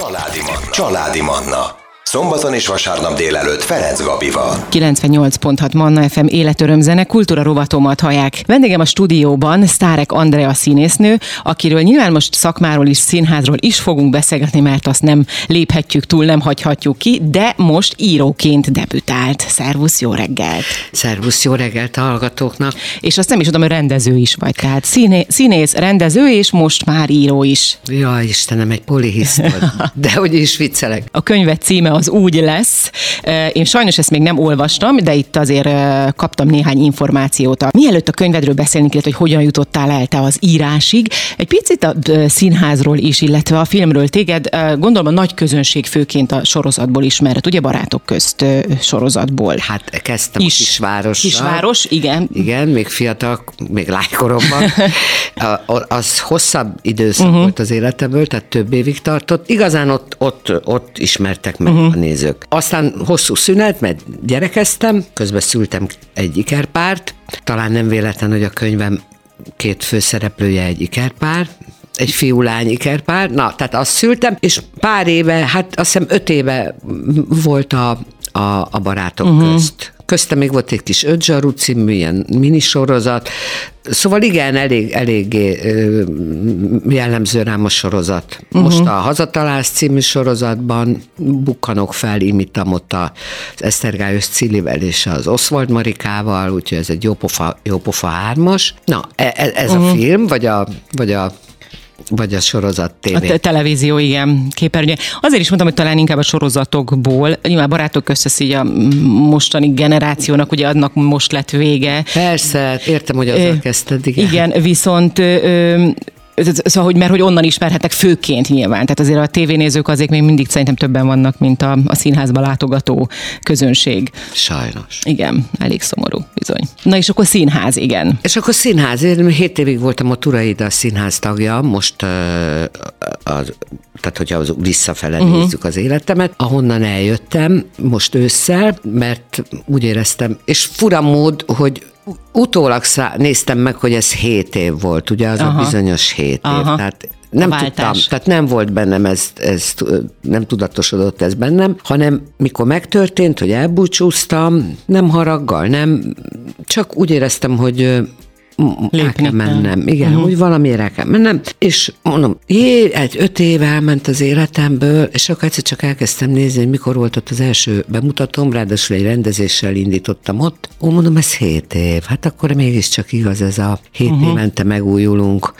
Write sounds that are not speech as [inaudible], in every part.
Családi Manna. Családi Manna. Szombaton és vasárnap délelőtt Ferenc Gabival. 98.6 Manna FM életörömzene kultúra rovatomat hallják. Vendégem a stúdióban Sztárek Andrea színésznő, akiről nyilván most szakmáról is, színházról is fogunk beszélgetni, mert azt nem léphetjük túl, nem hagyhatjuk ki, de most íróként debütált. Szervusz, jó reggelt! Szervusz, jó reggelt a hallgatóknak! És azt nem is tudom, hogy rendező is vagy, tehát színé, színész, rendező, és most már író is. Ja, Istenem, egy polihisztod. [laughs] De hogy is viccelek. A könyvet címe az úgy lesz. Én sajnos ezt még nem olvastam, de itt azért kaptam néhány információt. Mielőtt a könyvedről beszélni kellett, hogy hogyan jutottál el te az írásig, egy picit a színházról is, illetve a filmről téged, gondolom a nagy közönség főként a sorozatból ismeret, ugye barátok közt sorozatból. Hát kezdtem is, a kisváros. Kisváros, igen. Igen, még fiatal, még lánykoromban. [laughs] az hosszabb időszak uh-huh. volt az életemből, tehát több évig tartott. Igazán ott, ott, ott ismertek meg uh-huh. A nézők. Aztán hosszú szünet, mert gyerekeztem, közben szültem egy ikerpárt, talán nem véletlen, hogy a könyvem két főszereplője egy ikerpár, egy fiú-lány ikerpár, na, tehát azt szültem, és pár éve, hát azt hiszem öt éve volt a, a, a barátok uh-huh. közt Köztem még volt egy kis Ödzsarú című ilyen minisorozat, Szóval igen, elég, eléggé jellemző rám a sorozat. Uh-huh. Most a Hazatalálsz című sorozatban bukkanok fel, imitam ott az Esztergályos Cilivel és az Oswald Marikával, úgyhogy ez egy jópofa, jópofa hármas. Na, e, e, ez uh-huh. a film, vagy a, vagy a vagy a sorozat tévé. A te- televízió, igen, képernyő. Azért is mondtam, hogy talán inkább a sorozatokból. Nyilván barátok összesz így a mostani generációnak, ugye adnak most lett vége. Persze, értem, hogy azzal kezdted, igen. Igen, viszont ö, Szóval, hogy, mert hogy onnan ismerhetek főként nyilván. Tehát azért a tévénézők azért még mindig szerintem többen vannak, mint a, a színházba látogató közönség. Sajnos. Igen, elég szomorú, bizony. Na és akkor színház, igen. És akkor színház, én hét évig voltam a Turaida színház tagja, most az tehát hogyha az visszafele uh-huh. nézzük az életemet, ahonnan eljöttem most ősszel, mert úgy éreztem, és fura mód, hogy utólag szá- néztem meg, hogy ez 7 év volt, ugye az Aha. a bizonyos 7 év. Aha. Tehát nem tudtam, tehát nem volt bennem ez, ez, nem tudatosodott ez bennem, hanem mikor megtörtént, hogy elbúcsúztam, nem haraggal, nem, csak úgy éreztem, hogy el kell mennem. Igen, uh-huh. úgy valamiért el kell mennem. És mondom, jé, egy öt év elment az életemből, és akkor egyszer csak elkezdtem nézni, hogy mikor volt ott az első bemutatom, ráadásul egy rendezéssel indítottam ott. Ó, mondom, ez hét év. Hát akkor mégiscsak igaz ez a hét uh-huh. évente megújulunk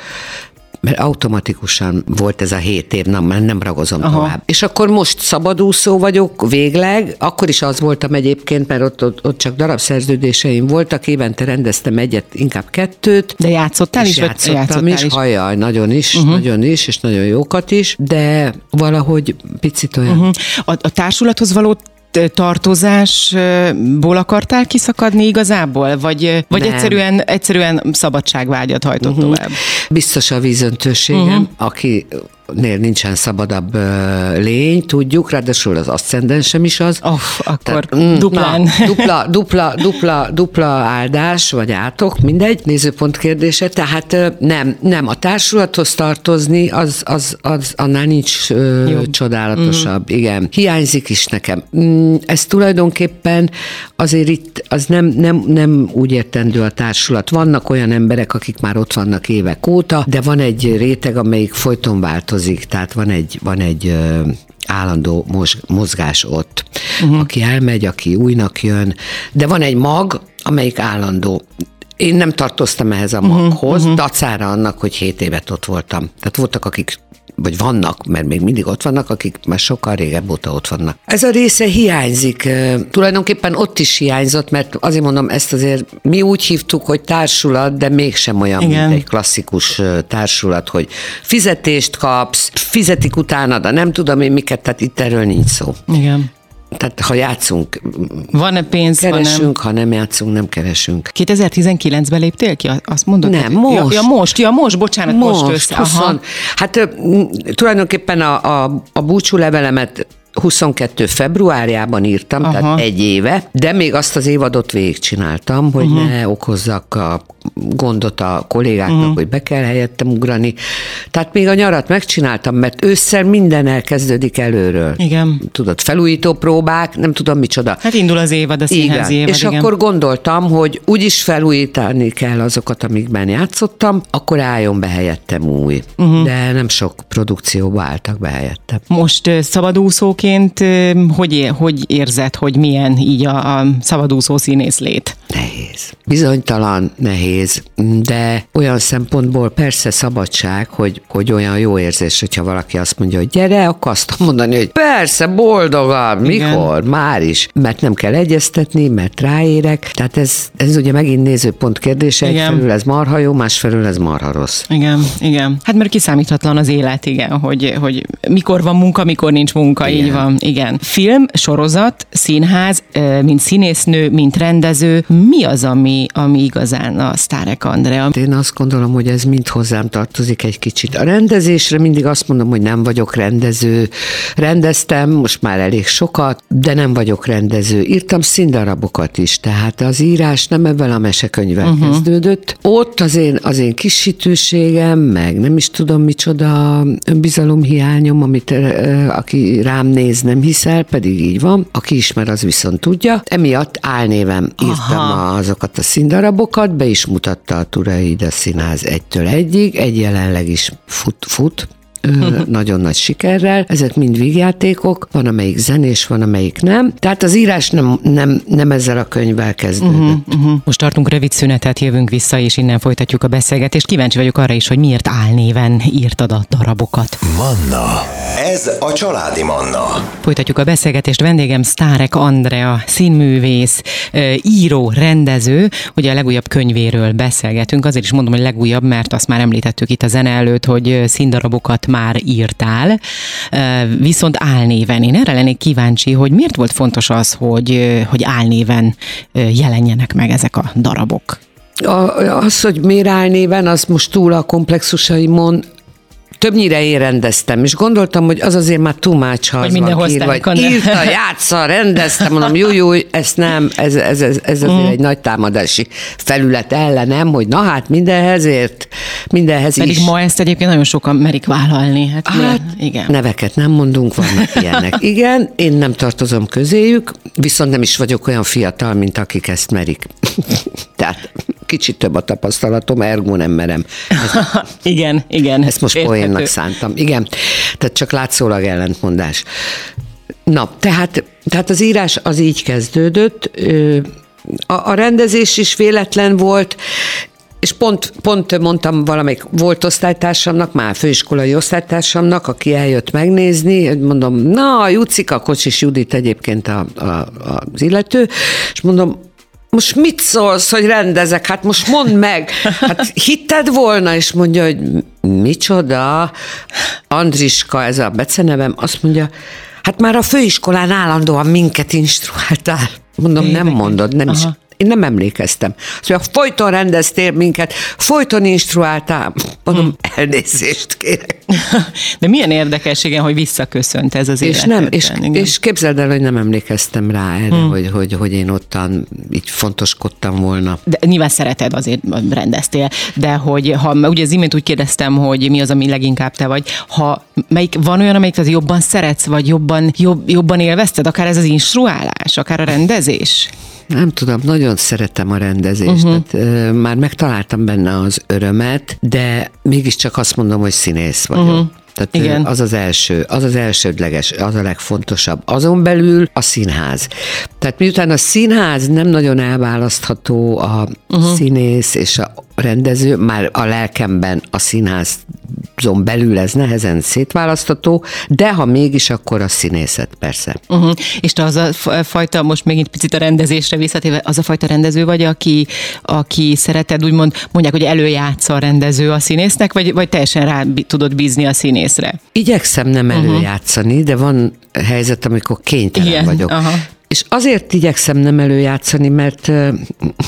mert automatikusan volt ez a hét év, nem, nem ragozom Aha. tovább. És akkor most szabadúszó vagyok végleg, akkor is az voltam egyébként, mert ott, ott, ott csak darabszerződéseim voltak, évente rendeztem egyet, inkább kettőt. De játszottál is? Játszottam játszottál is, is? hajjaj, nagyon is, uh-huh. nagyon is, és nagyon jókat is, de valahogy picit olyan. Uh-huh. A, a társulathoz való tartozásból akartál kiszakadni igazából? Vagy, vagy egyszerűen, egyszerűen szabadságvágyat hajtott uh-huh. tovább? Biztos a vízöntőségem, uh-huh. aki nél nincsen szabadabb lény, tudjuk, ráadásul az aszcendensem is az. Oh, akkor Tehát, mm, duplán. Na, dupla, dupla, dupla, dupla áldás, vagy átok, mindegy, nézőpont kérdése. Tehát nem, nem, a társulathoz tartozni, az, az, az annál nincs uh, csodálatosabb. Mm. Igen. Hiányzik is nekem. Mm, ez tulajdonképpen azért itt az nem, nem, nem úgy értendő a társulat. Vannak olyan emberek, akik már ott vannak évek óta, de van egy réteg, amelyik folyton változik tehát van egy, van egy állandó mozgás ott. Uh-huh. Aki elmegy, aki újnak jön, de van egy mag, amelyik állandó. Én nem tartoztam ehhez a maghoz, uh-huh. dacára annak, hogy hét évet ott voltam. Tehát voltak, akik vagy vannak, mert még mindig ott vannak, akik már sokkal régebb óta ott vannak. Ez a része hiányzik. Tulajdonképpen ott is hiányzott, mert azért mondom, ezt azért mi úgy hívtuk, hogy társulat, de mégsem olyan, Igen. mint egy klasszikus társulat, hogy fizetést kapsz, fizetik utána, de nem tudom én miket, tehát itt erről nincs szó. Igen. Tehát ha játszunk, van-e pénz, keresünk, ha nem. ha nem játszunk, nem keresünk. 2019-ben léptél ki? Azt mondod? Nem, most. Ja, ja most, ja most, bocsánat, most, most össze. Aha. Hát tulajdonképpen a, a, a búcsú levelemet 22 februárjában írtam, Aha. tehát egy éve, de még azt az évadot végigcsináltam, hogy uh-huh. ne okozzak a gondot a kollégáknak, uh-huh. hogy be kell helyettem ugrani. Tehát még a nyarat megcsináltam, mert ősszel minden elkezdődik előről. Igen. Tudod, felújító próbák, nem tudom micsoda. Hát indul az évad, a színházi igen. évad. És igen. akkor gondoltam, hogy úgyis felújítani kell azokat, amikben játszottam, akkor álljon be helyettem új. Uh-huh. De nem sok produkcióba álltak be helyettem. Most szabadúszóként hogy, hogy érzed, hogy milyen így a, a szabadúszó színész lét? Nehéz. Bizonytalan, nehéz, de olyan szempontból persze szabadság, hogy, hogy olyan jó érzés, hogyha valaki azt mondja, hogy gyere, akkor azt mondani, hogy persze, boldogan, Igen. mikor, már is. Mert nem kell egyeztetni, mert ráérek. Tehát ez, ez ugye megint nézőpont kérdése, Igen. egyfelől ez marha jó, másfelől ez marha rossz. Igen, igen. Hát mert kiszámíthatlan az élet, igen, hogy, hogy mikor van munka, mikor nincs munka, igen. így Igen. van. Igen. Film, sorozat, színház, mint színésznő, mint rendező, mi az, ami, ami igazán a Sztárek Andrea? Én azt gondolom, hogy ez mind hozzám tartozik egy kicsit. A rendezésre mindig azt mondom, hogy nem vagyok rendező. Rendeztem most már elég sokat, de nem vagyok rendező. Írtam színdarabokat is, tehát az írás nem ebben a mesekönyvvel uh-huh. kezdődött. Ott az én, az én kisítőségem, meg nem is tudom micsoda önbizalomhiányom, amit ö, aki rám néz, nem hiszel, pedig így van. Aki ismer, az viszont tudja. Emiatt álnévem írtam Aha. azokat a színdarabokat, be is mutatta a Turaida Színház egytől egyig, egy jelenleg is fut, fut [laughs] nagyon nagy sikerrel. Ezek mind vígjátékok, van amelyik zenés, van amelyik nem. Tehát az írás nem, nem, nem ezzel a könyvvel kezdődött. Uh-huh. Uh-huh. Most tartunk rövid szünetet, jövünk vissza, és innen folytatjuk a beszélgetést. Kíváncsi vagyok arra is, hogy miért álnéven írtad a darabokat. Manna. Ez a családi Manna. Folytatjuk a beszélgetést. Vendégem Sztárek Andrea, színművész, író, rendező. Ugye a legújabb könyvéről beszélgetünk. Azért is mondom, hogy legújabb, mert azt már említettük itt a zene előtt, hogy színdarabokat már írtál, viszont álnéven. Én erre lennék kíváncsi, hogy miért volt fontos az, hogy, hogy álnéven jelenjenek meg ezek a darabok. A, az, hogy miért álnéven, az most túl a komplexusaimon, Többnyire én rendeztem, és gondoltam, hogy az azért már much, ha Hogy az minden van hozták, hogy írta, [laughs] játsza, rendeztem, mondom, jó, jó, ezt nem, ez, ez, ez, ez azért egy nagy támadási felület ellenem, hogy na hát mindenhez ért, mindenhez Pedig is. ma ezt egyébként nagyon sokan merik vállalni. Hát, Hát, igen. neveket nem mondunk, vannak [laughs] ilyenek. Igen, én nem tartozom közéjük, viszont nem is vagyok olyan fiatal, mint akik ezt merik. [laughs] Tehát kicsit több a tapasztalatom, ergo nem merem. Ezt, [laughs] igen, igen. ezt most érthető. poénnak szántam. Igen, tehát csak látszólag ellentmondás. Na, tehát, tehát az írás az így kezdődött, a, a rendezés is véletlen volt, és pont, pont mondtam valamelyik volt osztálytársamnak, már főiskolai osztálytársamnak, aki eljött megnézni, hogy mondom, na, Jucika, Kocsis Judit egyébként a, a, az illető, és mondom, most mit szólsz, hogy rendezek? Hát most mondd meg. Hát hitted volna, és mondja, hogy micsoda? Andriska, ez a becenevem, azt mondja, hát már a főiskolán állandóan minket instruáltál. Mondom, nem Érdekes. mondod, nem is. Én nem emlékeztem. Mondja, folyton rendeztél minket, folyton instruáltál. Mondom, Hm. elnézést kérek. De milyen érdekes, igen, hogy visszaköszönt ez az És nem, és, igen. és képzeld el, hogy nem emlékeztem rá erre, hmm. hogy, hogy, hogy én ottan így fontoskodtam volna. De nyilván szereted, azért rendeztél, de hogy ha, ugye az imént úgy kérdeztem, hogy mi az, ami leginkább te vagy, ha melyik, van olyan, amelyik az jobban szeretsz, vagy jobban, jobb, jobban élvezted, akár ez az instruálás, akár a rendezés? Nem tudom, nagyon szeretem a rendezést. Uh-huh. Tehát, már megtaláltam benne az örömet, de mégiscsak azt mondom, hogy színész vagyok. Uh-huh. Tehát. Igen. Az az első, az az elsődleges, az a legfontosabb. Azon belül a színház. Tehát miután a színház nem nagyon elválasztható a uh-huh. színész és a rendező, már a lelkemben a színházon belül ez nehezen szétválasztható, de ha mégis, akkor a színészet persze. Uh-huh. És te az a fajta, most megint picit a rendezésre visszatérve, az a fajta rendező vagy, aki, aki szereted, úgymond mondják, hogy előjátsza a rendező a színésznek, vagy, vagy teljesen rá tudod bízni a színészre? Igyekszem nem előjátszani, de van helyzet, amikor kénytelen Igen, vagyok. aha. És azért igyekszem nem előjátszani, mert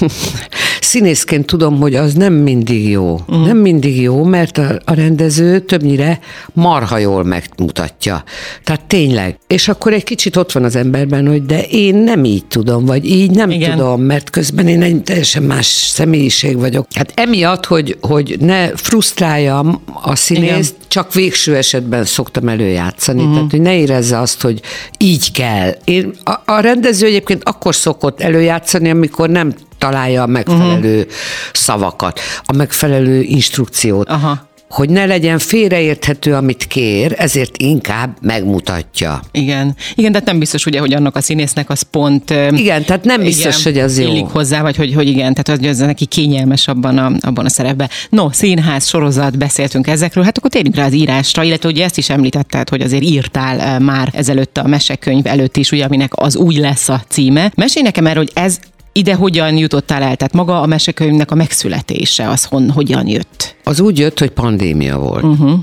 [laughs] színészként tudom, hogy az nem mindig jó. Uh-huh. Nem mindig jó, mert a, a rendező többnyire marha jól megmutatja. Tehát tényleg. És akkor egy kicsit ott van az emberben, hogy de én nem így tudom, vagy így nem. Igen. tudom, mert közben én egy teljesen más személyiség vagyok. Hát emiatt, hogy, hogy ne frusztráljam a színészt, Igen. csak végső esetben szoktam előjátszani, uh-huh. tehát hogy ne érezze azt, hogy így kell. Én, a, a rendező egyébként akkor szokott előjátszani, amikor nem találja a megfelelő uh-huh. szavakat, a megfelelő instrukciót. Aha. Hogy ne legyen félreérthető, amit kér, ezért inkább megmutatja. Igen. Igen, de nem biztos ugye, hogy annak a színésznek az pont... Igen, tehát nem biztos, hogy az jó. Illik hozzá, vagy hogy, hogy igen, tehát hogy az neki kényelmes abban a, abban a szerepben. No, színház, sorozat, beszéltünk ezekről, hát akkor térjünk rá az írásra, illetve ugye ezt is említetted, hogy azért írtál már ezelőtt a mesekönyv előtt is, ugye, aminek az úgy lesz a címe. Mesélj nekem erről, hogy ez ide hogyan jutottál el? Tehát maga a mesekönyvnek a megszületése, az hon, hogyan jött? Az úgy jött, hogy pandémia volt. Uh-huh.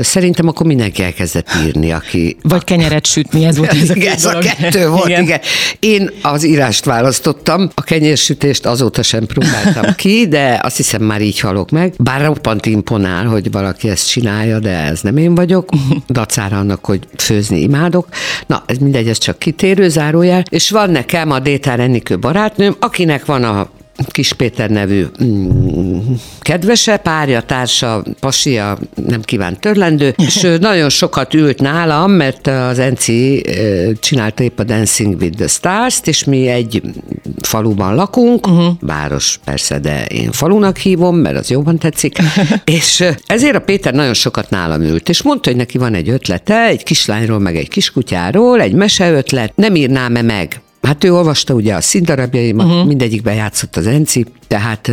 Szerintem akkor mindenki elkezdett írni, aki... Vagy kenyeret sütni, ez volt ez a, ez a kettő volt, igen. igen. Én az írást választottam, a kenyérsütést azóta sem próbáltam [laughs] ki, de azt hiszem már így halok meg. Bár roppant imponál, hogy valaki ezt csinálja, de ez nem én vagyok. [laughs] Dacára annak, hogy főzni imádok. Na, ez mindegy, ez csak kitérő zárójel. És van nekem a Détár Enikő barátnőm, akinek van a Kis Péter nevű mm, kedvese, párja, társa, pasia, nem kíván törlendő, és [laughs] nagyon sokat ült nálam, mert az Enci csinálta épp a Dancing with the Stars-t, és mi egy faluban lakunk, uh-huh. város persze, de én falunak hívom, mert az jobban tetszik, [laughs] és ezért a Péter nagyon sokat nálam ült, és mondta, hogy neki van egy ötlete, egy kislányról, meg egy kiskutyáról, egy meseötlet, nem írnám-e meg? Hát ő olvasta ugye a színdarabjaimat, uh-huh. mindegyikben játszott az Enci, tehát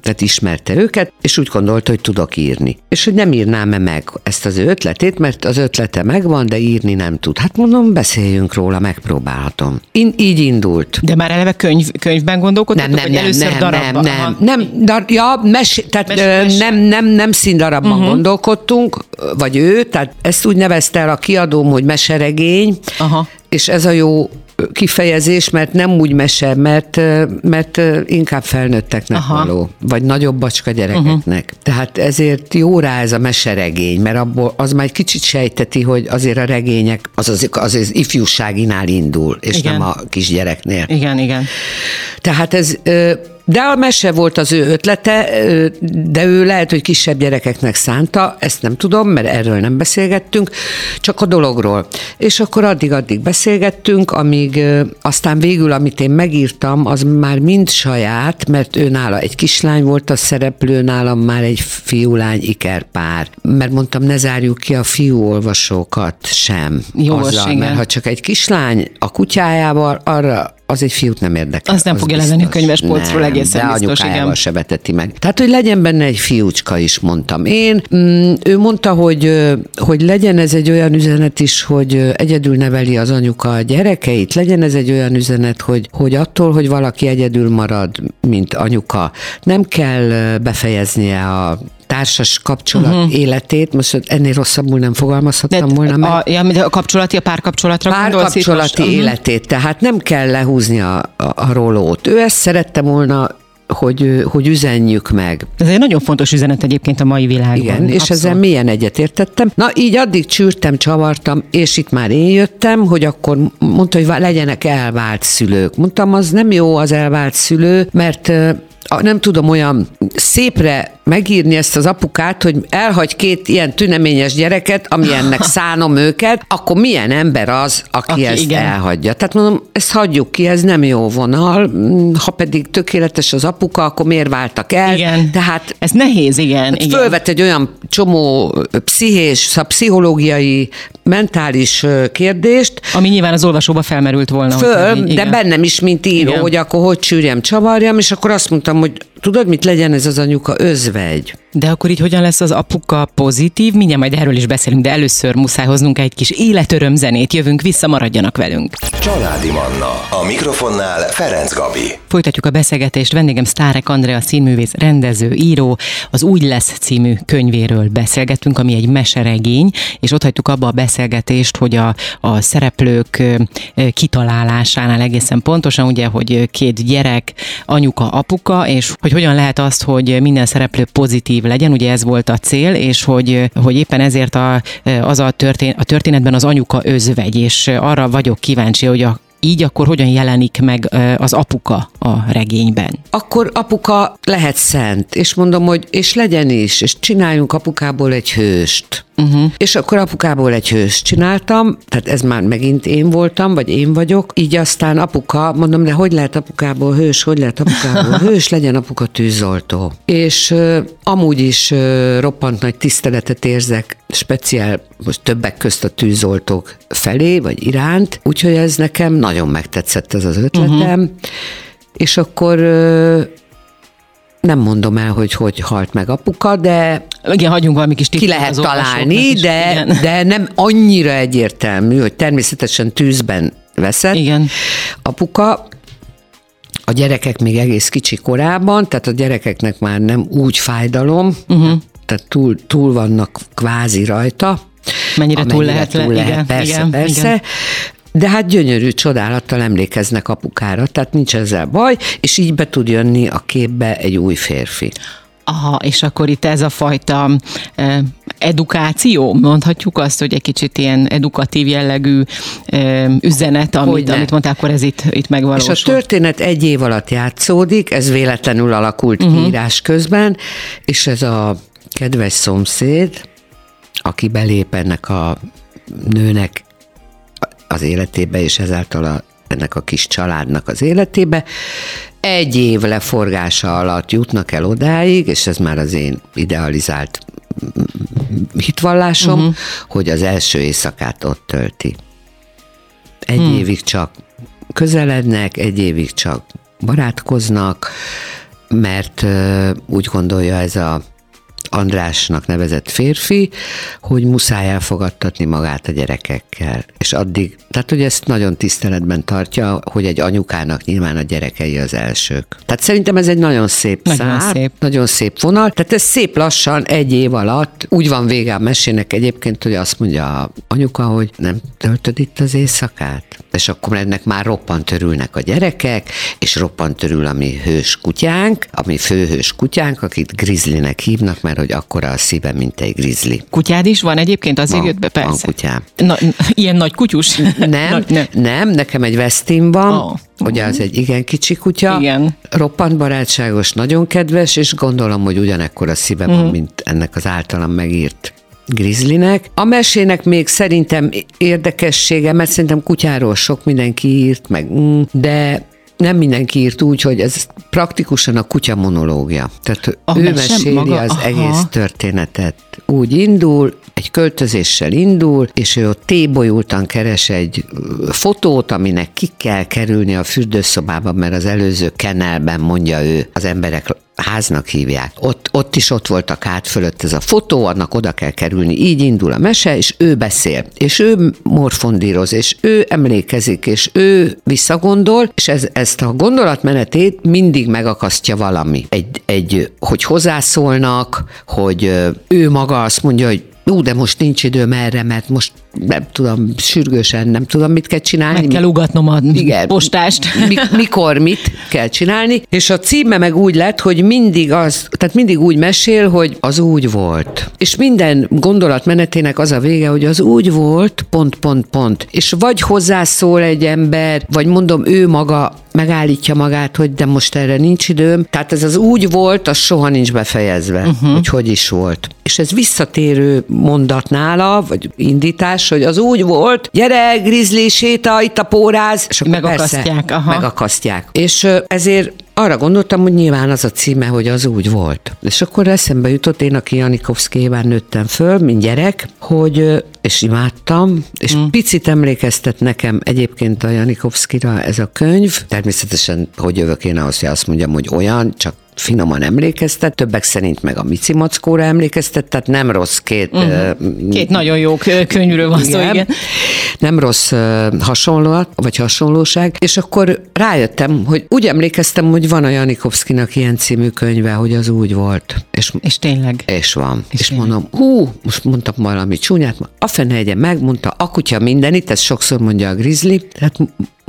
tehát ismerte őket, és úgy gondolta, hogy tudok írni. És hogy nem írnám-e meg ezt az ő ötletét, mert az ötlete megvan, de írni nem tud. Hát mondom, beszéljünk róla, megpróbálhatom. In, így indult. De már eleve könyv, könyvben gondolkodtatok, Nem, nem, nem, először nem, darabban? nem, nem, nem, dar, ja, mes, tehát mes, mes- nem, nem, nem színdarabban uh-huh. gondolkodtunk, vagy ő, tehát ezt úgy nevezte el a kiadóm, hogy meseregény, Aha. és ez a jó kifejezés, mert nem úgy mese, mert, mert inkább felnőtteknek Aha. Való, vagy nagyobb bacska gyerekeknek. Uh-huh. Tehát ezért jó rá ez a meseregény, mert abból az már egy kicsit sejteti, hogy azért a regények az az, az, az ifjúságinál indul, és Igen. nem a kisgyereknél. Igen, igen. Tehát ez, de a mese volt az ő ötlete, de ő lehet, hogy kisebb gyerekeknek szánta, ezt nem tudom, mert erről nem beszélgettünk, csak a dologról. És akkor addig-addig beszélgettünk, amíg aztán végül, amit én megírtam, az már mind saját, mert ő nála egy kislány volt a szereplő, nálam már egy fiú-lány ikerpár. Mert mondtam, ne zárjuk ki a fiú olvasókat sem. Jogos, azzal, mert ha csak egy kislány a kutyájával, arra az egy fiút nem érdekel. Az nem fogja levenni a könyvespolcról, Nem, egészen de biztos, igen. se veteti meg. Tehát, hogy legyen benne egy fiúcska is, mondtam én. Mm, Ő mondta, hogy, hogy legyen ez egy olyan üzenet is, hogy egyedül neveli az anyuka a gyerekeit, legyen ez egy olyan üzenet, hogy, hogy attól, hogy valaki egyedül marad, mint anyuka, nem kell befejeznie a társas kapcsolat uh-huh. életét, most ennél rosszabbul nem fogalmazhattam De volna meg a, ja, de a kapcsolati, a párkapcsolatra párkapcsolati most? Mhm. életét, tehát nem kell lehúzni a, a, a rolót. Ő ezt szerette volna, hogy, hogy üzenjük meg. Ez egy nagyon fontos üzenet egyébként a mai világban. Igen, és Abszolút. ezzel milyen egyetértettem. Na, így addig csűrtem, csavartam, és itt már én jöttem, hogy akkor mondta, hogy legyenek elvált szülők. Mondtam, az nem jó az elvált szülő, mert nem tudom olyan szépre megírni ezt az apukát, hogy elhagy két ilyen tüneményes gyereket, amilyennek [laughs] szánom őket, akkor milyen ember az, aki, Aki, ezt igen. elhagyja. Tehát mondom, ezt hagyjuk ki, ez nem jó vonal. Mm, Ha pedig tökéletes az apuka, akkor miért váltak el? Igen. Tehát Ez nehéz, igen. Hát igen. fölvet egy olyan csomó pszichés, pszichológiai, mentális kérdést, Ami nyilván az olvasóba felmerült volna. hogy föl, így- de bennem is, mint író, Igen. hogy akkor hogy csűrjem, csavarjam, és akkor azt mondtam, hogy tudod, mit legyen ez az anyuka? Özvegy. De akkor így hogyan lesz az apuka pozitív? Mindjárt majd erről is beszélünk, de először muszáj hoznunk egy kis életöröm zenét. Jövünk vissza, maradjanak velünk. Családi Manna. A mikrofonnál Ferenc Gabi. Folytatjuk a beszélgetést. Vendégem Sztárek Andrea színművész, rendező, író. Az Úgy lesz című könyvéről beszélgettünk, ami egy meseregény, és ott hagytuk abba a beszélgetést, hogy a, a szereplők kitalálásánál egészen pontosan, ugye, hogy két gyerek, anyuka, apuka, és hogy hogyan lehet azt, hogy minden szereplő pozitív legyen, ugye ez volt a cél, és hogy, hogy éppen ezért a, az a, történ- a történetben az anyuka özvegy, és arra vagyok kíváncsi, hogy a így akkor hogyan jelenik meg az apuka a regényben? Akkor apuka lehet szent, és mondom, hogy és legyen is, és csináljunk apukából egy hőst. Uh-huh. És akkor apukából egy hőst csináltam, tehát ez már megint én voltam, vagy én vagyok, így aztán apuka, mondom, de hogy lehet apukából hős, hogy lehet apukából [laughs] hős, legyen apuka tűzoltó. És uh, amúgy is uh, roppant nagy tiszteletet érzek, speciál most többek közt a tűzoltók felé, vagy iránt, úgyhogy ez nekem nagyon megtetszett ez az ötletem, uh-huh. és akkor uh, nem mondom el, hogy hogy halt meg apuka, de Igen, hagyjunk valami kis ki lehet találni, is. de, Igen. de nem annyira egyértelmű, hogy természetesen tűzben veszett. Igen. Apuka, a gyerekek még egész kicsi korában, tehát a gyerekeknek már nem úgy fájdalom, uh-huh. tehát túl, túl vannak kvázi rajta. Mennyire túl lehet le- túl lehet, igen, persze, igen, persze. igen. De hát gyönyörű csodálattal emlékeznek apukára, tehát nincs ezzel baj, és így be tud jönni a képbe egy új férfi. Aha, és akkor itt ez a fajta eh, edukáció, mondhatjuk azt, hogy egy kicsit ilyen edukatív jellegű eh, üzenet, amit, Hogyne. amit mondtál, akkor ez itt, itt megvalósul. És a történet egy év alatt játszódik, ez véletlenül alakult uh-huh. írás közben, és ez a kedves szomszéd, aki belép ennek a nőnek az életébe, és ezáltal a, ennek a kis családnak az életébe, egy év leforgása alatt jutnak el odáig, és ez már az én idealizált hitvallásom, uh-huh. hogy az első éjszakát ott tölti. Egy hmm. évig csak közelednek, egy évig csak barátkoznak, mert ö, úgy gondolja ez a Andrásnak nevezett férfi, hogy muszáj elfogadtatni magát a gyerekekkel. És addig, tehát hogy ezt nagyon tiszteletben tartja, hogy egy anyukának nyilván a gyerekei az elsők. Tehát szerintem ez egy nagyon szép Nagyon szár, szép. nagyon szép vonal. Tehát ez szép lassan, egy év alatt, úgy van vége a mesének egyébként, hogy azt mondja a anyuka, hogy nem töltöd itt az éjszakát? És akkor ennek már roppant örülnek a gyerekek, és roppant örül a mi hős kutyánk, a mi főhős kutyánk, akit Grizzlynek hívnak, mert hogy akkora a szíve, mint egy grizzly. Kutyád is van egyébként? Azért Van, jött be, van persze. kutyám. Na, ilyen nagy kutyus? Nem, Nagy- nem, nem, nekem egy Westin van, oh. ugye az egy igen kicsi kutya, Igen. roppant barátságos, nagyon kedves, és gondolom, hogy ugyanekkor a szíve van, Mhm. mint ennek az általam megírt Grizzlynek. A mesének még szerintem érdekessége, mert szerintem kutyáról sok mindenki írt, meg mm, de nem mindenki írt úgy, hogy ez praktikusan a kutya monológia. Tehát A ő mese meséli maga? az Aha. egész történetet. Úgy indul, egy költözéssel indul, és ő ott tébolyultan keres egy fotót, aminek ki kell kerülni a fürdőszobába, mert az előző kenelben mondja ő, az emberek háznak hívják. Ott, ott is ott volt a kád fölött ez a fotó, annak oda kell kerülni. Így indul a mese, és ő beszél, és ő morfondíroz, és ő emlékezik, és ő visszagondol, és ez, ezt a gondolatmenetét mindig megakasztja valami. Egy, egy, hogy hozzászólnak, hogy ő maga azt mondja, hogy ú, de most nincs időm erre, mert most nem tudom, sürgősen nem tudom, mit kell csinálni. Meg kell ugatnom a Igen. postást. Mi, mikor mit kell csinálni, és a címe meg úgy lett, hogy mindig az, tehát mindig úgy mesél, hogy az úgy volt. És minden gondolatmenetének az a vége, hogy az úgy volt, pont, pont, pont. És vagy hozzászól egy ember, vagy mondom, ő maga megállítja magát, hogy de most erre nincs időm. Tehát ez az úgy volt, az soha nincs befejezve, uh-huh. hogy hogy is volt. És ez visszatérő mondat nála, vagy indítás, hogy az úgy volt, gyere, grizzly, séta, itt a póráz, és akkor Megakasztják, persze, aha. megakasztják. És ezért arra gondoltam, hogy nyilván az a címe, hogy az úgy volt. És akkor eszembe jutott, én, aki Janikovszkéván nőttem föl, mint gyerek, hogy és imádtam, és mm. picit emlékeztet nekem egyébként a Janikovszkira ez a könyv. Természetesen, hogy jövök én ahhoz, hogy azt mondjam, hogy olyan, csak finoman emlékeztet, többek szerint meg a Mici Mackóra emlékeztet, tehát nem rossz két... Uh-huh. Két nagyon jó könyvről van szó, igen. Nem rossz uh, hasonlóat, vagy hasonlóság, és akkor rájöttem, hogy úgy emlékeztem, hogy van a Janikovszkinak ilyen című könyve, hogy az úgy volt. És, És tényleg. és van. És És, és tényleg. mondom, hú, most mondtam valami csúnyát, a fene egye megmondta, a kutya mindenit, ezt sokszor mondja a grizzly, tehát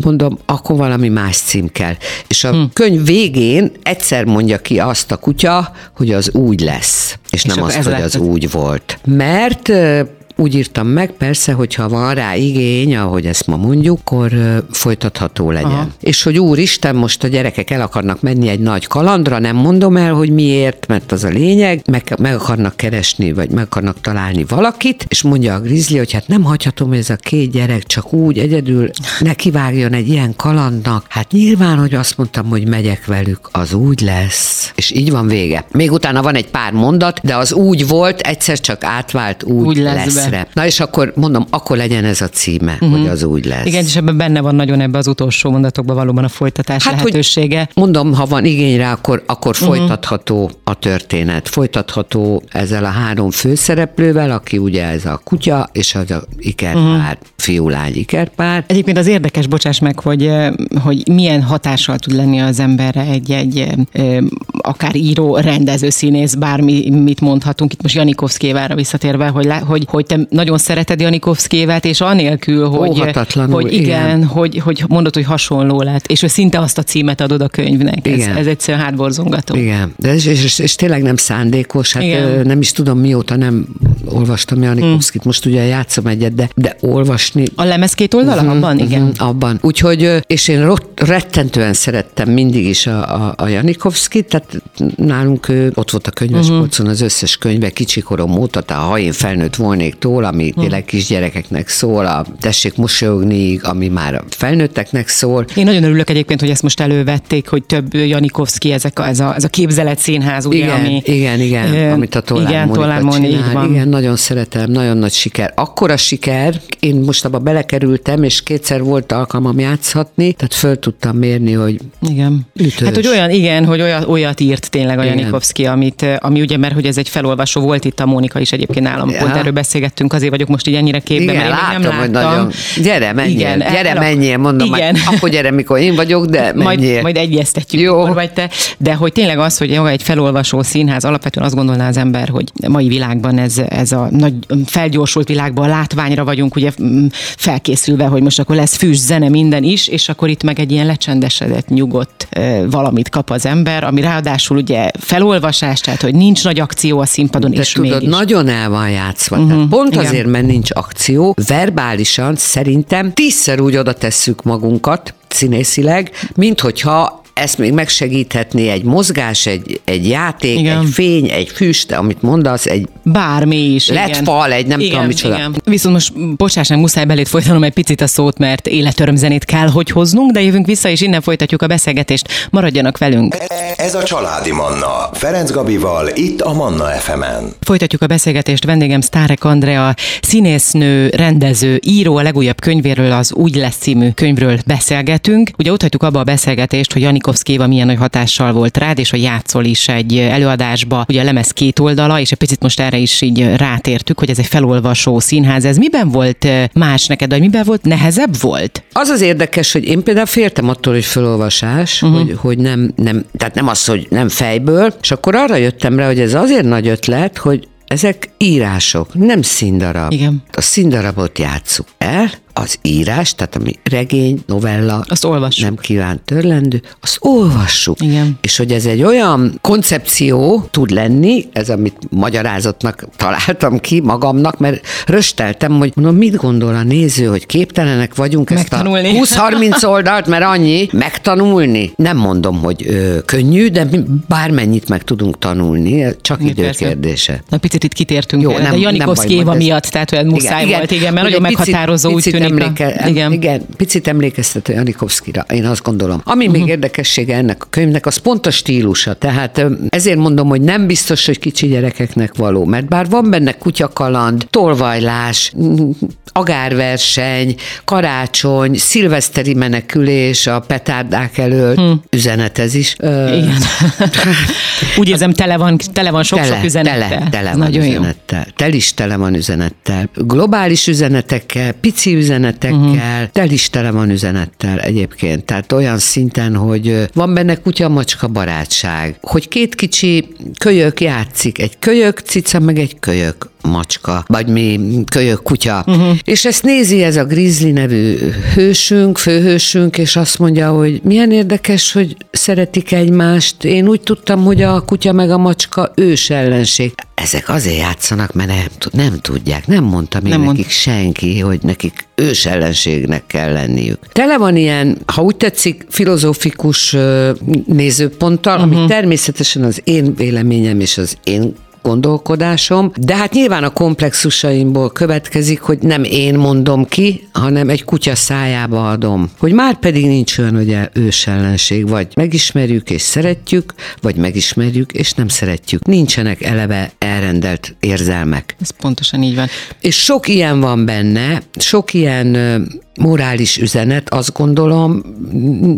mondom, akkor valami más cím kell. És a hm. könyv végén egyszer mondja ki azt a kutya, hogy az úgy lesz, és, és nem azt, ez hogy az úgy volt. Mert úgy írtam meg, persze, hogyha van rá igény, ahogy ezt ma mondjuk, akkor folytatható legyen. Aha. És hogy úristen, most a gyerekek el akarnak menni egy nagy kalandra, nem mondom el, hogy miért, mert az a lényeg, meg, meg akarnak keresni, vagy meg akarnak találni valakit, és mondja a grizzly, hogy hát nem hagyhatom, hogy ez a két gyerek csak úgy egyedül nekivágjon egy ilyen kalandnak. Hát nyilván, hogy azt mondtam, hogy megyek velük, az úgy lesz. És így van vége. Még utána van egy pár mondat, de az úgy volt, egyszer csak átvált úgy, Úgy úgy lesz lesz leszre. Na és akkor mondom, akkor legyen ez a címe, uh-huh. hogy az úgy lesz. Igen, és ebben benne van nagyon ebbe az utolsó mondatokban valóban a folytatás Hát, hogy- lehetősége. Mondom, ha van igény rá, akkor, akkor uh-huh. folytatható a történet. Folytatható ezzel a három főszereplővel, aki ugye ez a kutya, és az a ikerpár, uh-huh. fiú-lány ikerpár. Egyébként az érdekes, bocsáss meg, hogy, hogy milyen hatással tud lenni az emberre egy-egy akár író, rendező, színész, bármi, mit mondhatunk. Itt most Janikovszkévára visszatérve, hogy, le, hogy, hogy te nagyon szereted Janikovszkévát, és anélkül, hogy, hogy igen, igen. Hogy, hogy mondod, hogy hasonló lett, és hogy szinte azt a címet adod a könyvnek. Ez, Igen. ez egyszerűen hátborzongató. Igen, de és, és, és tényleg nem szándékos, hát Igen. nem is tudom mióta nem olvastam Janikovszkit, most ugye játszom egyet, de, de olvasni A lemez két oldala? Abban? Igen. Mhm, abban. Úgyhogy, és én rott, rettentően szerettem mindig is a, a, a Janikovszkit, tehát nálunk ő, ott volt a könyvespolcon az összes könyve kicsikorom óta, tehát ha én felnőtt volnék tól, ami tényleg kisgyerekeknek szól, a tessék mosolyogniig, ami már a felnőtteknek szól. Én nagyon örülök egyébként, hogy ezt most elővették, hogy több Janikovszki, ezek a, ez, a, ez a képzelet színház, ugye, Igen, ami... igen, igen, Ö, amit a Tollán igen, Tollán csinál. így van. Igen, nagyon szeretem, nagyon nagy siker. Akkora siker, én most abba belekerültem, és kétszer volt alkalmam játszhatni, tehát föl tudtam mérni, hogy Igen. Ütős. Hát, hogy olyan, igen, hogy olyat, olyat írt tényleg a. Janikovszki, amit, ami ugye, mert hogy ez egy felolvasó volt itt a Mónika is egyébként nálam, Ja. pont erről beszélgettünk, azért vagyok most így ennyire képben, igen, mert látom, nem hogy láttam. nagyon... Gyere, menjél, Igen, gyere, el- menjél, mondom, igen. Majd, akkor gyere, mikor én vagyok, de menjél. majd, majd egyeztetjük, Jó. mikor vagy te. De hogy tényleg az, hogy maga egy felolvasó színház, alapvetően azt gondolná az ember, hogy mai világban ez, ez a nagy felgyorsult világban a látványra vagyunk ugye mm, felkészülve, hogy most akkor lesz fűs, zene, minden is, és akkor itt meg egy ilyen lecsendesedett, nyugodt valamit kap az ember, ami ráadásul ugye felolvasás, tehát hogy nincs nagy akció a színpadon, De és tudod, mégis. nagyon el van játszva. Uh-huh, Tehát pont igen. azért, mert nincs akció, verbálisan szerintem tízszer úgy oda tesszük magunkat színészileg, mint hogyha ezt még megsegíthetné egy mozgás, egy, egy játék, Igen. egy fény, egy füst, amit mondasz, egy Bármi is. Lett igen. fal, egy nem igen, tudom micsoda. Igen. Viszont most bocsáss meg, muszáj belét folytanom egy picit a szót, mert életörömzenét kell, hogy hoznunk, de jövünk vissza, és innen folytatjuk a beszélgetést. Maradjanak velünk. Ez a Családi Manna. Ferenc Gabival, itt a Manna FM-en. Folytatjuk a beszélgetést. Vendégem Sztárek Andrea, színésznő, rendező, író, a legújabb könyvéről, az Úgy lesz című könyvről beszélgetünk. Ugye ott hagytuk abba a beszélgetést, hogy Éva milyen nagy hatással volt rád, és hogy játszol is egy előadásba, ugye a lemez két oldala, és egy picit most erre is így rátértük, hogy ez egy felolvasó színház. Ez miben volt eh, más neked, vagy miben volt nehezebb volt? Az az érdekes, hogy én például féltem attól, hogy felolvasás, uh-huh. hogy, hogy nem, nem, tehát nem az, hogy nem fejből, és akkor arra jöttem rá, hogy ez azért nagy ötlet, hogy ezek írások, nem színdarab. Igen. A színdarabot játsszuk el, az írás, tehát ami regény, novella, Azt olvassuk. nem kívánt törlendő, azt olvassuk. Igen. És hogy ez egy olyan koncepció tud lenni, ez amit magyarázatnak találtam ki magamnak, mert rösteltem, hogy mondom, mit gondol a néző, hogy képtelenek vagyunk Megtanulni. ezt a 20-30 [laughs] oldalt, mert annyi, megtanulni. Nem mondom, hogy ö, könnyű, de mi bármennyit meg tudunk tanulni, csak idő kérdése. Na picit itt kitértünk, Jó, Jó, nem- de baj, Éva miatt, tehát olyan muszáj Igen, volt, igen, mert nagyon meghatározó úgy tűnik emléke, Igen. igen. picit emlékeztet a Janikovszkira, én azt gondolom. Ami uh-huh. még érdekessége ennek a könyvnek, az pont a stílusa. Tehát ezért mondom, hogy nem biztos, hogy kicsi gyerekeknek való, mert bár van benne kutyakaland, tolvajlás, [laughs] agárverseny, karácsony, szilveszteri menekülés a petárdák elől, hmm. üzenetez is. Ö, Igen. [laughs] Úgy érzem, tele van, tele van sok-sok üzenettel. Tele, tele Ez van nagyon jó. üzenettel. Tel is tele van üzenettel. Globális üzenetekkel, pici üzenetekkel, uh-huh. tel is tele van üzenettel egyébként. Tehát olyan szinten, hogy van benne kutya-macska barátság, hogy két kicsi kölyök játszik, egy kölyök cica, meg egy kölyök macska, vagy mi kölyök kutya. Uh-huh. És ezt nézi ez a Grizzly nevű hősünk, főhősünk, és azt mondja, hogy milyen érdekes, hogy szeretik egymást. Én úgy tudtam, hogy a kutya meg a macska ős ellenség. Ezek azért játszanak, mert nem, nem tudják. Nem mondta még Nem nem mond- nekik senki, hogy nekik ős ellenségnek kell lenniük. Tele van ilyen, ha úgy tetszik, filozófikus nézőponttal, uh-huh. ami természetesen az én véleményem és az én gondolkodásom, de hát nyilván a komplexusaimból következik, hogy nem én mondom ki, hanem egy kutya szájába adom. Hogy már pedig nincs olyan, hogy ős ellenség, vagy megismerjük és szeretjük, vagy megismerjük és nem szeretjük. Nincsenek eleve elrendelt érzelmek. Ez pontosan így van. És sok ilyen van benne, sok ilyen morális üzenet, azt gondolom,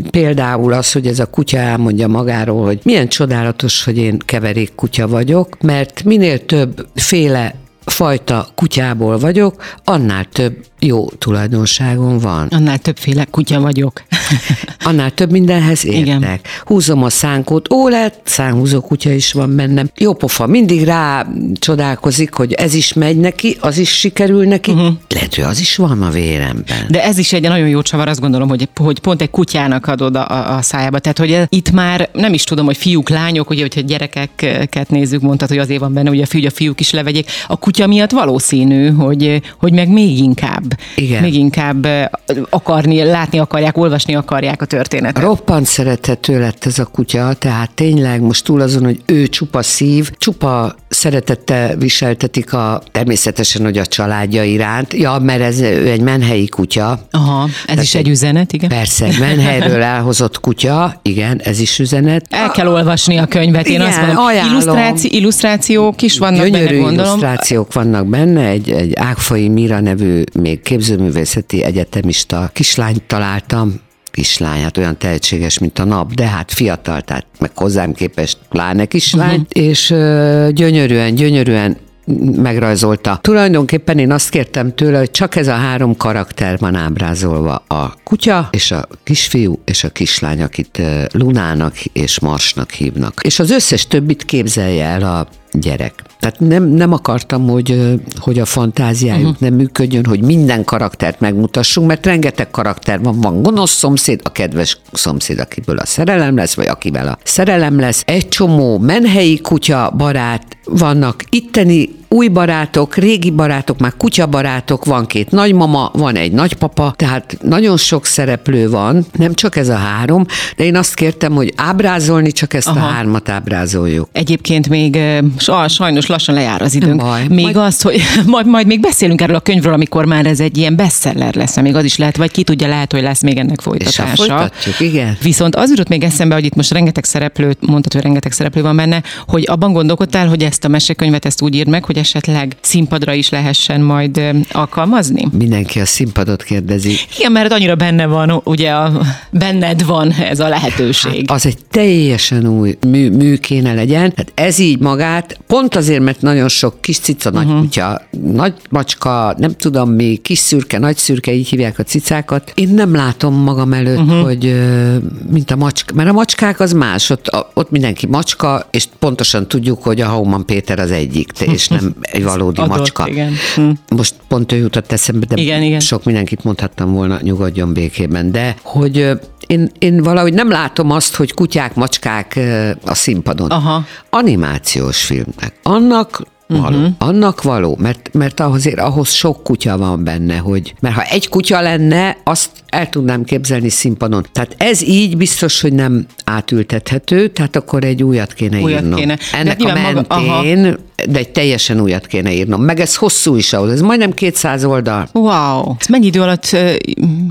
például az, hogy ez a kutya elmondja magáról, hogy milyen csodálatos, hogy én keverék kutya vagyok, mert minél több féle fajta kutyából vagyok, annál több jó tulajdonságom van. Annál többféle kutya vagyok. [laughs] Annál több mindenhez értek. Igen. Húzom a szánkót, ó, lett, szánhúzó kutya is van bennem. Jó pofa, mindig rá csodálkozik, hogy ez is megy neki, az is sikerül neki. Uh-huh. Lehet, hogy az is van a véremben. De ez is egy nagyon jó csavar, azt gondolom, hogy, hogy pont egy kutyának adod a, a- szájába. Tehát, hogy itt már nem is tudom, hogy fiúk, lányok, ugye, hogyha gyerekeket nézzük, mondtad, hogy azért van benne, hogy a fiú, a fiúk is levegyék. A kutya miatt valószínű, hogy, hogy meg még inkább, Igen. még inkább eh, akarni, látni akarják, olvasni akarják a történetet. Roppant szerethető lett ez a kutya, tehát tényleg most túl azon, hogy ő csupa szív, csupa szeretettel viseltetik a, természetesen, hogy a családja iránt. Ja, mert ez ő egy menhelyi kutya. Aha, ez is egy üzenet, igen. Persze, egy menhelyről elhozott kutya, igen, ez is üzenet. El kell olvasni a könyvet, én Igen, azt mondom. ajánlom. Illusztráci, illusztrációk is vannak Gyönyörű benne, gondolom. Illusztrációk vannak benne, egy, egy Ágfai Mira nevű még képzőművészeti egyetemista kislányt találtam, kislány, hát olyan tehetséges, mint a nap, de hát fiatal, tehát meg hozzám képest pláne kislány, uh-huh. és ö, gyönyörűen, gyönyörűen megrajzolta. Tulajdonképpen én azt kértem tőle, hogy csak ez a három karakter van ábrázolva. A kutya, és a kisfiú, és a kislány, akit Lunának és Marsnak hívnak. És az összes többit képzelje el a gyerek. Tehát nem, nem akartam, hogy, hogy a fantáziájuk uh-huh. nem működjön, hogy minden karaktert megmutassunk, mert rengeteg karakter van. Van gonosz szomszéd, a kedves szomszéd, akiből a szerelem lesz, vagy akivel a szerelem lesz. Egy csomó menhelyi kutya barát vannak, itteni új barátok, régi barátok, már kutyabarátok, van két nagymama, van egy nagypapa, tehát nagyon sok szereplő van, nem csak ez a három, de én azt kértem, hogy ábrázolni csak ezt Aha. A hármat ábrázoljuk. Egyébként még eh, sa- sajnos lassan lejár az időnk. Nem baj. Még Majd- azt, hogy [laughs] majd, majd még beszélünk erről a könyvről, amikor már ez egy ilyen bestseller lesz, még az is lehet, vagy ki tudja, lehet, hogy lesz még ennek És folytatása. folytatjuk, igen. Viszont az jutott még eszembe, hogy itt most rengeteg szereplő, mondtad, hogy rengeteg szereplő van benne, hogy abban gondolkodtál, hogy ezt a mesekönyvet ezt úgy írd meg, hogy esetleg színpadra is lehessen majd alkalmazni? Mindenki a színpadot kérdezi. Igen, mert annyira benne van, ugye a, benned van ez a lehetőség. Az egy teljesen új mű, mű kéne legyen. Tehát ez így magát, pont azért, mert nagyon sok kis cica, nagy Mhm. kutya, nagy macska, nem tudom mi, kis szürke, nagy szürke, így hívják a cicákat. Én nem látom magam előtt, uh-huh. hogy mint a macska, mert a macskák az más, ott, ott mindenki macska, és pontosan tudjuk, hogy a Péter az egyik, és nem egy valódi adott, macska. igen. Hm. Most pont ő jutott eszembe, de Igen, igen. sok mindenkit mondhattam volna, nyugodjon békében, de hogy én, én valahogy nem látom azt, hogy kutyák, macskák a színpadon. Aha. Animációs filmnek. Annak való. Uh-huh. Annak való, mert, mert ahhoz, ahhoz sok kutya van benne, hogy mert ha egy kutya lenne, azt el tudnám képzelni színpadon. Tehát ez így biztos, hogy nem átültethető, tehát akkor egy újat kéne Újat írnom. kéne. Ennek De a nyilván maga- mentén, de egy teljesen újat kéne írnom. Meg ez hosszú is ahhoz, ez majdnem 200 oldal. Wow! Ez mennyi idő alatt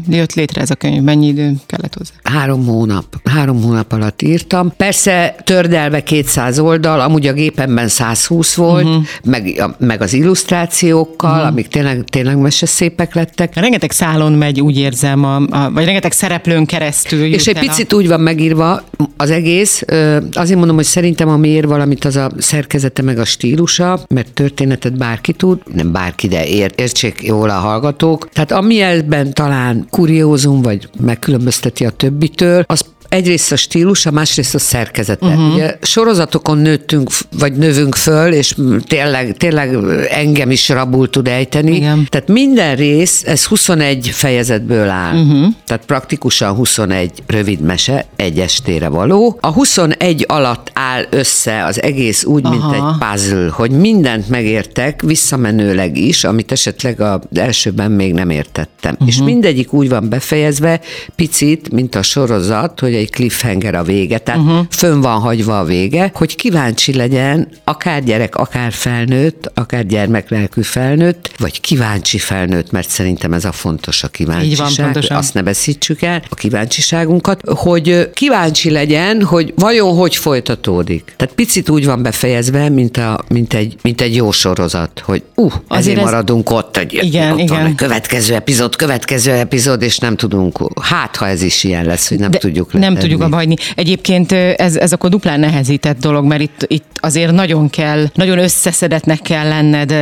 jött létre ez a könyv? Mennyi idő kellett hozzá? Három hónap. Három hónap alatt írtam. Persze tördelve 200 oldal, amúgy a gépemben 120 volt, uh-huh. meg, a, meg az illusztrációkkal, uh-huh. amik tényleg, tényleg meseszépek lettek. Rengeteg szálon megy, úgy érzem, a, a, vagy rengeteg szereplőn keresztül. És egy el a- picit úgy van megírva az egész, azért mondom, hogy szerintem ami ér valamit, az a szerkezete meg a stílusa, mert történetet bárki tud, nem bárki, de ér, értsék jól a hallgatók. Tehát ami ebben talán kuriózum, vagy megkülönbözteti a többitől, az egyrészt a stílusa, másrészt a szerkezete. Uh-huh. Ugye sorozatokon nőttünk, vagy növünk föl, és tényleg, tényleg engem is rabul tud ejteni. Igen. Tehát minden rész, ez 21 fejezetből áll. Uh-huh. Tehát praktikusan 21 rövid mese, egy estére való. A 21 alatt áll össze az egész úgy, mint Aha. egy puzzle, hogy mindent megértek, visszamenőleg is, amit esetleg az elsőben még nem értettem. Uh-huh. És mindegyik úgy van befejezve, picit, mint a sorozat, hogy egy cliffhanger a vége, tehát uh-huh. fönn van hagyva a vége, hogy kíváncsi legyen akár gyerek, akár felnőtt, akár gyermeklelkű felnőtt, vagy kíváncsi felnőtt, mert szerintem ez a fontos a kíváncsiság. pontosan. Azt ne veszítsük el, a kíváncsiságunkat, hogy kíváncsi legyen, hogy vajon hogy folytatódik. Tehát picit úgy van befejezve, mint, a, mint, egy, mint egy jó sorozat, hogy uh, Azért ezért ez- maradunk ott, hogy Igen, ott van igen. a következő epizód, következő epizód, és nem tudunk, hát ha ez is ilyen lesz, hogy nem De tudjuk Nem letenni. tudjuk abba hagyni. Egyébként ez, ez akkor duplán nehezített dolog, mert itt, itt azért nagyon kell, nagyon összeszedetnek kell lenned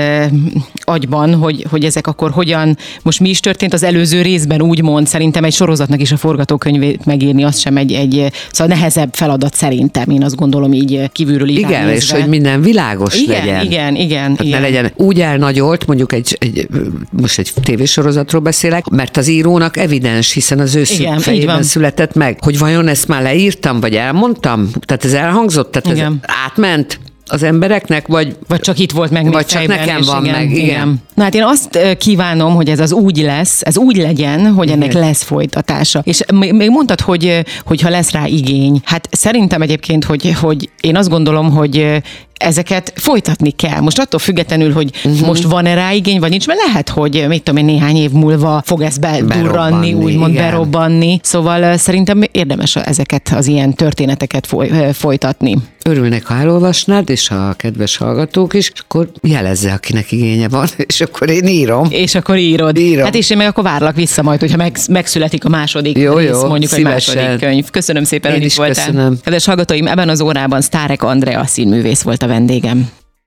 agyban, hogy, hogy ezek akkor hogyan, most mi is történt az előző részben, úgymond szerintem egy sorozatnak is a forgatókönyvét megírni, az sem egy, egy szóval nehezebb feladat szerintem, én azt gondolom így kívülről Igen, és nézve. hogy minden világos Igen, legyen. igen, igen, Tehát igen. ne legyen úgy elnagyolt, mondjuk egy, egy, most egy tévésorozatról beszélek, mert az írónak evidens, hiszen az ő Igen, fejében született meg, hogy vajon ezt már leírtam, vagy elmondtam? Tehát ez elhangzott? Tehát Igen. ez átment az embereknek, vagy Vagy csak itt volt meg Vagy csak nekem van meg, igen. Na hát én azt kívánom, hogy ez az úgy lesz, ez úgy legyen, hogy ennek lesz folytatása. És még mondtad, hogy, hogy ha lesz rá igény. Hát szerintem egyébként, hogy, hogy én azt gondolom, hogy ezeket folytatni kell. Most attól függetlenül, hogy uh-huh. most van-e rá igény, vagy nincs, mert lehet, hogy mit tudom én, néhány év múlva fog ez bedurranni, úgymond igen. berobbanni. Szóval szerintem érdemes ezeket az ilyen történeteket foly, folytatni. örülnek, ha elolvasnád, és a kedves hallgatók is, és akkor jelezze, akinek igénye van, [laughs] és akkor én írom. És akkor írod. Írom. Hát és én meg akkor várlak vissza majd, hogyha meg, megszületik a második Jó, rész, jó, mondjuk szívesen. egy második könyv. Köszönöm szépen, Én hogy is voltál. köszönöm. Kedves hallgatóim, ebben az órában Sztárek Andrea színművész volt a vendégem.